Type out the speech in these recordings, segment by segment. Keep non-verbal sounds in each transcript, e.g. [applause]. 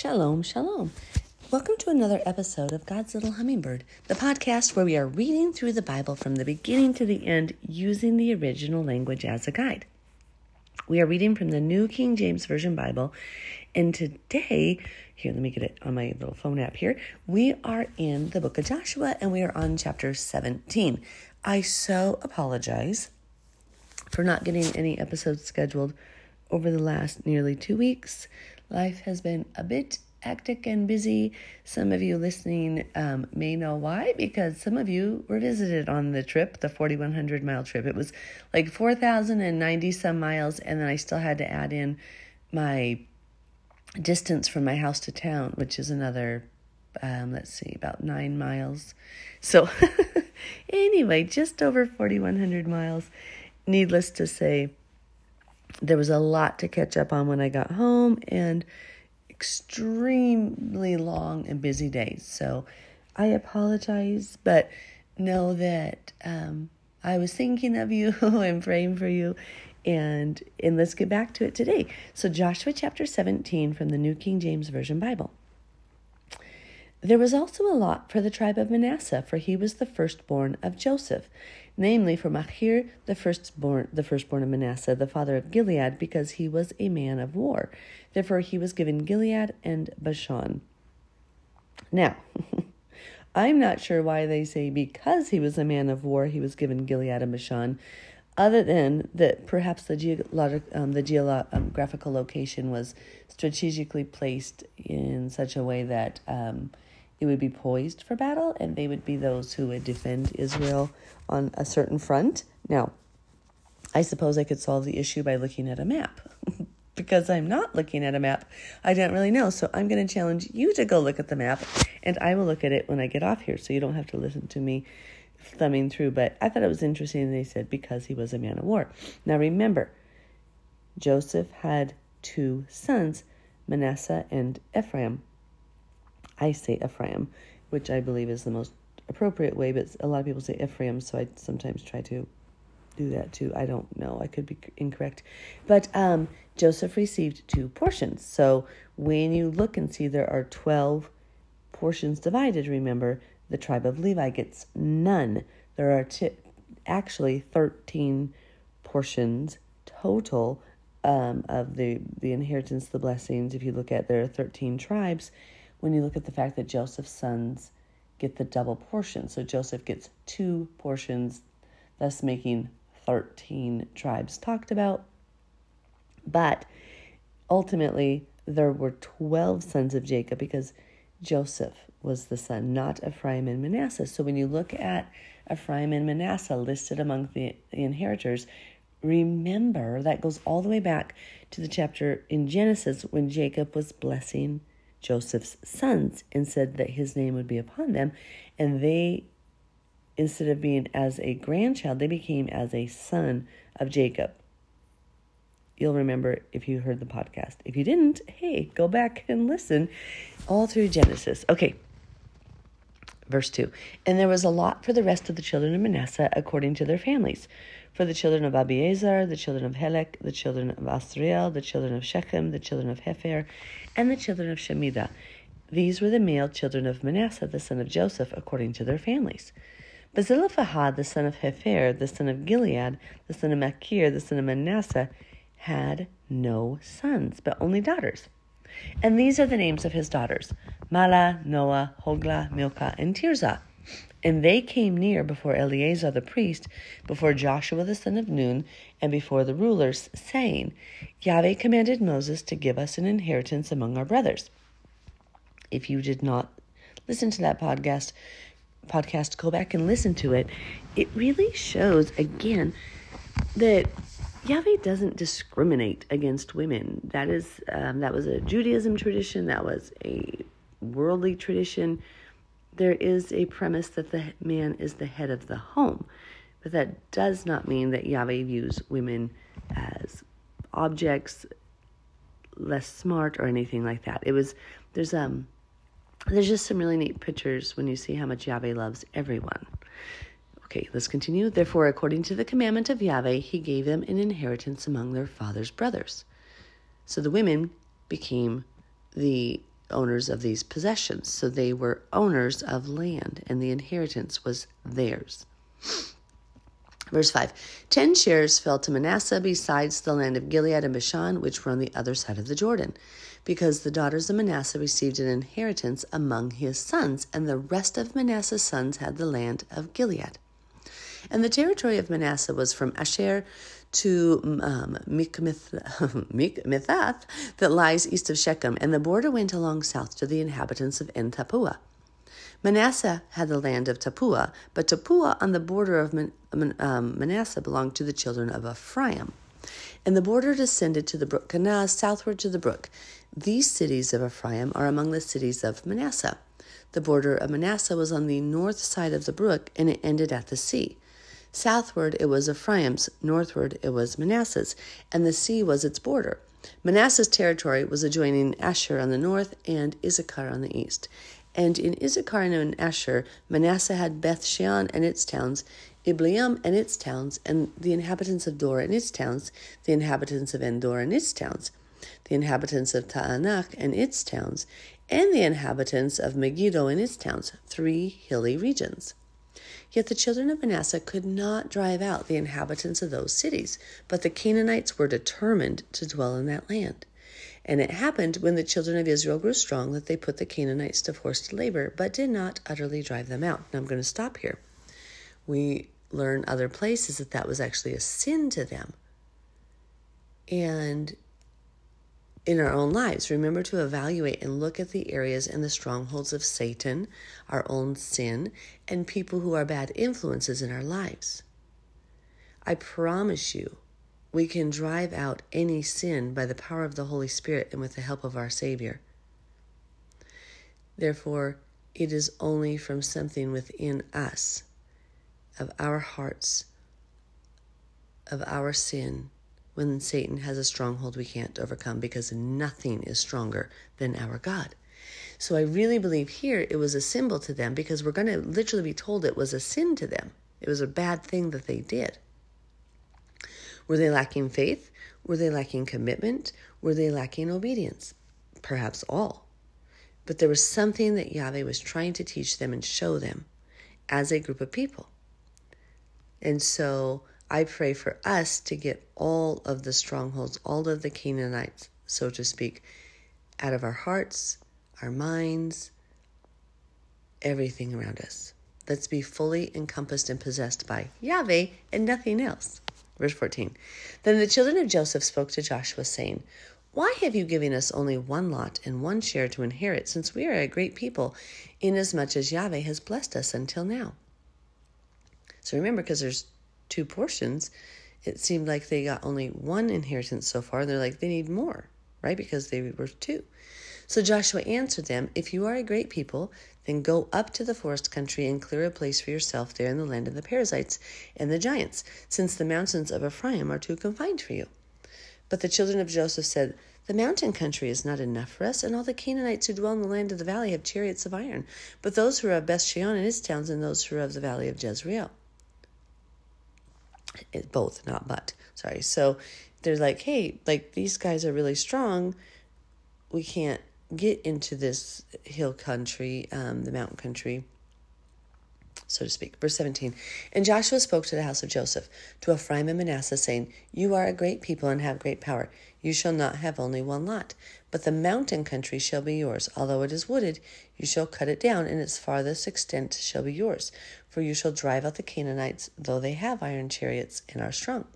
Shalom, shalom. Welcome to another episode of God's Little Hummingbird, the podcast where we are reading through the Bible from the beginning to the end using the original language as a guide. We are reading from the New King James Version Bible, and today, here, let me get it on my little phone app here. We are in the book of Joshua and we are on chapter 17. I so apologize for not getting any episodes scheduled over the last nearly two weeks. Life has been a bit hectic and busy. Some of you listening um, may know why, because some of you were visited on the trip, the 4,100 mile trip. It was like 4,090 some miles, and then I still had to add in my distance from my house to town, which is another, um, let's see, about nine miles. So, [laughs] anyway, just over 4,100 miles. Needless to say, there was a lot to catch up on when I got home and extremely long and busy days. So I apologize, but know that um, I was thinking of you [laughs] and praying for you. And and let's get back to it today. So Joshua chapter 17 from the New King James Version Bible. There was also a lot for the tribe of Manasseh, for he was the firstborn of Joseph namely for Machir, the firstborn, the firstborn of Manasseh, the father of Gilead, because he was a man of war. Therefore, he was given Gilead and Bashan. Now, [laughs] I'm not sure why they say because he was a man of war, he was given Gilead and Bashan, other than that perhaps the, geologic, um, the geographical location was strategically placed in such a way that um, it would be poised for battle, and they would be those who would defend Israel on a certain front. Now, I suppose I could solve the issue by looking at a map. [laughs] because I'm not looking at a map, I don't really know. So I'm going to challenge you to go look at the map, and I will look at it when I get off here, so you don't have to listen to me thumbing through. But I thought it was interesting they said because he was a man of war. Now remember, Joseph had two sons, Manasseh and Ephraim. I say Ephraim, which I believe is the most appropriate way, but a lot of people say Ephraim, so I sometimes try to do that too. I don't know. I could be incorrect. But um, Joseph received two portions. So when you look and see there are 12 portions divided, remember, the tribe of Levi gets none. There are t- actually 13 portions total um, of the, the inheritance, the blessings. If you look at there are 13 tribes, when you look at the fact that Joseph's sons get the double portion. So Joseph gets two portions, thus making 13 tribes talked about. But ultimately, there were 12 sons of Jacob because Joseph was the son, not Ephraim and Manasseh. So when you look at Ephraim and Manasseh listed among the, inheritors, remember that goes all the way back to the chapter in Genesis when Jacob was blessing Joseph's sons and said that his name would be upon them. And they, instead of being as a grandchild, they became as a son of Jacob. You'll remember if you heard the podcast. If you didn't, hey, go back and listen all through Genesis. Okay. Verse 2 And there was a lot for the rest of the children of Manasseh according to their families. For the children of Abiezer, the children of Helek, the children of Asriel, the children of Shechem, the children of Hepher, and the children of Shemida. These were the male children of Manasseh, the son of Joseph, according to their families. But Zelophehad, the son of Hepher, the son of Gilead, the son of Machir, the son of Manasseh, had no sons, but only daughters. And these are the names of his daughters Mahlah, Noah, Hoglah, Milcah, and Tirzah. And they came near before Eleazar the priest, before Joshua the son of Nun, and before the rulers, saying, Yahweh commanded Moses to give us an inheritance among our brothers. If you did not listen to that podcast, podcast, go back and listen to it. It really shows again that Yahweh doesn't discriminate against women. That is um, that was a Judaism tradition. That was a worldly tradition there is a premise that the man is the head of the home, but that does not mean that Yahweh views women as objects, less smart, or anything like that. It was there's um there's just some really neat pictures when you see how much Yahweh loves everyone. Okay, let's continue. Therefore, according to the commandment of Yahweh, he gave them an inheritance among their father's brothers. So the women became the owners of these possessions. So they were owners of land, and the inheritance was theirs. Verse 5 Ten shares fell to Manasseh besides the land of Gilead and Bashan, which were on the other side of the Jordan, because the daughters of Manasseh received an inheritance among his sons, and the rest of Manasseh's sons had the land of Gilead. And the territory of Manasseh was from Asher to um, Michmethath [laughs] that lies east of Shechem, and the border went along south to the inhabitants of En Tappuah. Manasseh had the land of Tappuah, but Tappuah on the border of um, Manasseh belonged to the children of Ephraim. And the border descended to the brook Kanah southward to the brook. These cities of Ephraim are among the cities of Manasseh. The border of Manasseh was on the north side of the brook, and it ended at the sea. Southward it was Ephraim's, northward it was Manasseh's, and the sea was its border. Manasseh's territory was adjoining Asher on the north and Issachar on the east. And in Issachar and Asher, Manasseh had Beth Shean and its towns, Ibleam and its towns, and the inhabitants of Dor and its towns, the inhabitants of Endor and its towns, the inhabitants of Taanach and its towns, and the inhabitants of Megiddo and its towns, three hilly regions. Yet the children of Manasseh could not drive out the inhabitants of those cities, but the Canaanites were determined to dwell in that land. And it happened when the children of Israel grew strong that they put the Canaanites to forced labor, but did not utterly drive them out. Now I'm going to stop here. We learn other places that that was actually a sin to them. And in our own lives, remember to evaluate and look at the areas and the strongholds of Satan, our own sin, and people who are bad influences in our lives. I promise you, we can drive out any sin by the power of the Holy Spirit and with the help of our Savior. Therefore, it is only from something within us, of our hearts, of our sin, when Satan has a stronghold we can't overcome because nothing is stronger than our God. So I really believe here it was a symbol to them because we're going to literally be told it was a sin to them. It was a bad thing that they did. Were they lacking faith? Were they lacking commitment? Were they lacking obedience? Perhaps all. But there was something that Yahweh was trying to teach them and show them as a group of people. And so I pray for us to get all of the strongholds, all of the Canaanites, so to speak, out of our hearts, our minds, everything around us. Let's be fully encompassed and possessed by Yahweh and nothing else. Verse 14 Then the children of Joseph spoke to Joshua, saying, Why have you given us only one lot and one share to inherit, since we are a great people, inasmuch as Yahweh has blessed us until now? So remember, because there's two portions, it seemed like they got only one inheritance so far. They're like, they need more, right? Because they were two. So Joshua answered them, If you are a great people, then go up to the forest country and clear a place for yourself there in the land of the Perizzites and the giants, since the mountains of Ephraim are too confined for you. But the children of Joseph said, The mountain country is not enough for us, and all the Canaanites who dwell in the land of the valley have chariots of iron, but those who are of Beth Shean and its towns, and those who are of the valley of Jezreel. It, both, not but. Sorry. So they're like, hey, like these guys are really strong. We can't get into this hill country, um, the mountain country, so to speak. Verse 17 And Joshua spoke to the house of Joseph, to Ephraim and Manasseh, saying, You are a great people and have great power. You shall not have only one lot, but the mountain country shall be yours. Although it is wooded, you shall cut it down, and its farthest extent shall be yours. For you shall drive out the Canaanites, though they have iron chariots and are strong.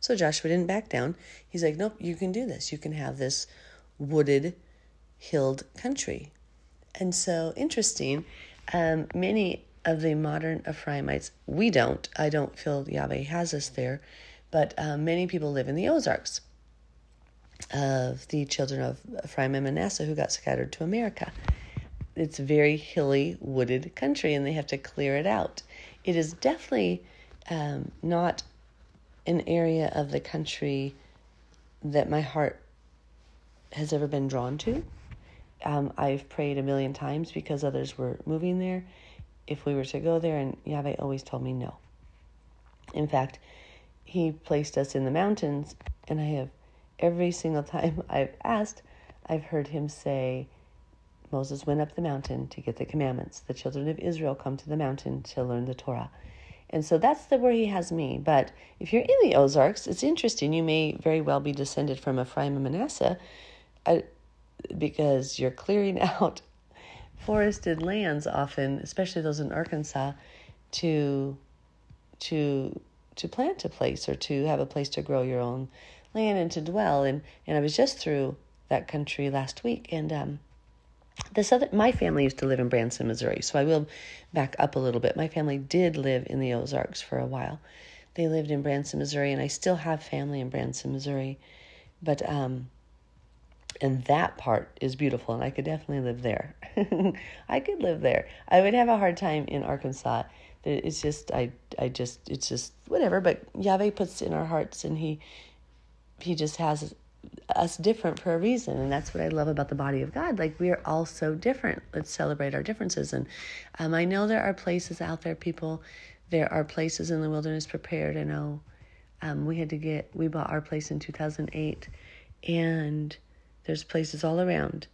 So Joshua didn't back down. He's like, Nope, you can do this. You can have this wooded hilled country. And so interesting, um, many of the modern Ephraimites, we don't, I don't feel Yahweh has us there, but um, many people live in the Ozarks of the children of Ephraim and Manasseh who got scattered to America. It's very hilly, wooded country, and they have to clear it out. It is definitely um, not an area of the country that my heart has ever been drawn to. Um, I've prayed a million times because others were moving there if we were to go there, and Yahweh always told me no. In fact, He placed us in the mountains, and I have every single [laughs] time I've asked, I've heard Him say, Moses went up the mountain to get the commandments. The children of Israel come to the mountain to learn the Torah. And so that's the where he has me. But if you're in the Ozarks, it's interesting. You may very well be descended from Ephraim and Manasseh uh, because you're clearing [laughs] out forested lands often, especially those in Arkansas, to to to plant a place or to have a place to grow your own land and to dwell. And and I was just through that country last week, and um, this other my family used to live in Branson, Missouri. So I will back up a little bit. My family did live in the Ozarks for a while. They lived in Branson, Missouri, and I still have family in Branson, Missouri. But um, and that part is beautiful, and I could definitely live there. [laughs] I could live there. I would have a hard time in Arkansas. It's just I I just it's just whatever. But Yahweh puts in our hearts, and he he just has us different for a reason and that's what i love about the body of god. Like we are all so different. Let's celebrate our differences. And um, i know there are places out there people there are places in the wilderness prepared. I know um, we had to get we bought our place in 2008 and there's places all around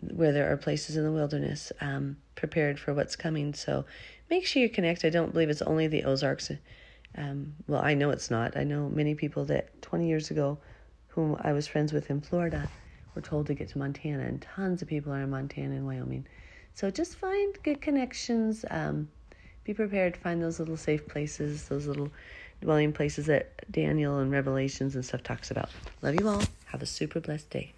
where there are places in the wilderness um, prepared for what's coming. So make sure you connect. I don't believe it's only the ozarks. Um, well i know it's not. I know many people that 20 years ago whom I was friends with in Florida were told to get to Montana, and tons of people are in Montana and Wyoming. So just find good connections. Um, be prepared to find those little safe places, those little dwelling places that Daniel and Revelations and stuff talks about. Love you all. Have a super blessed day.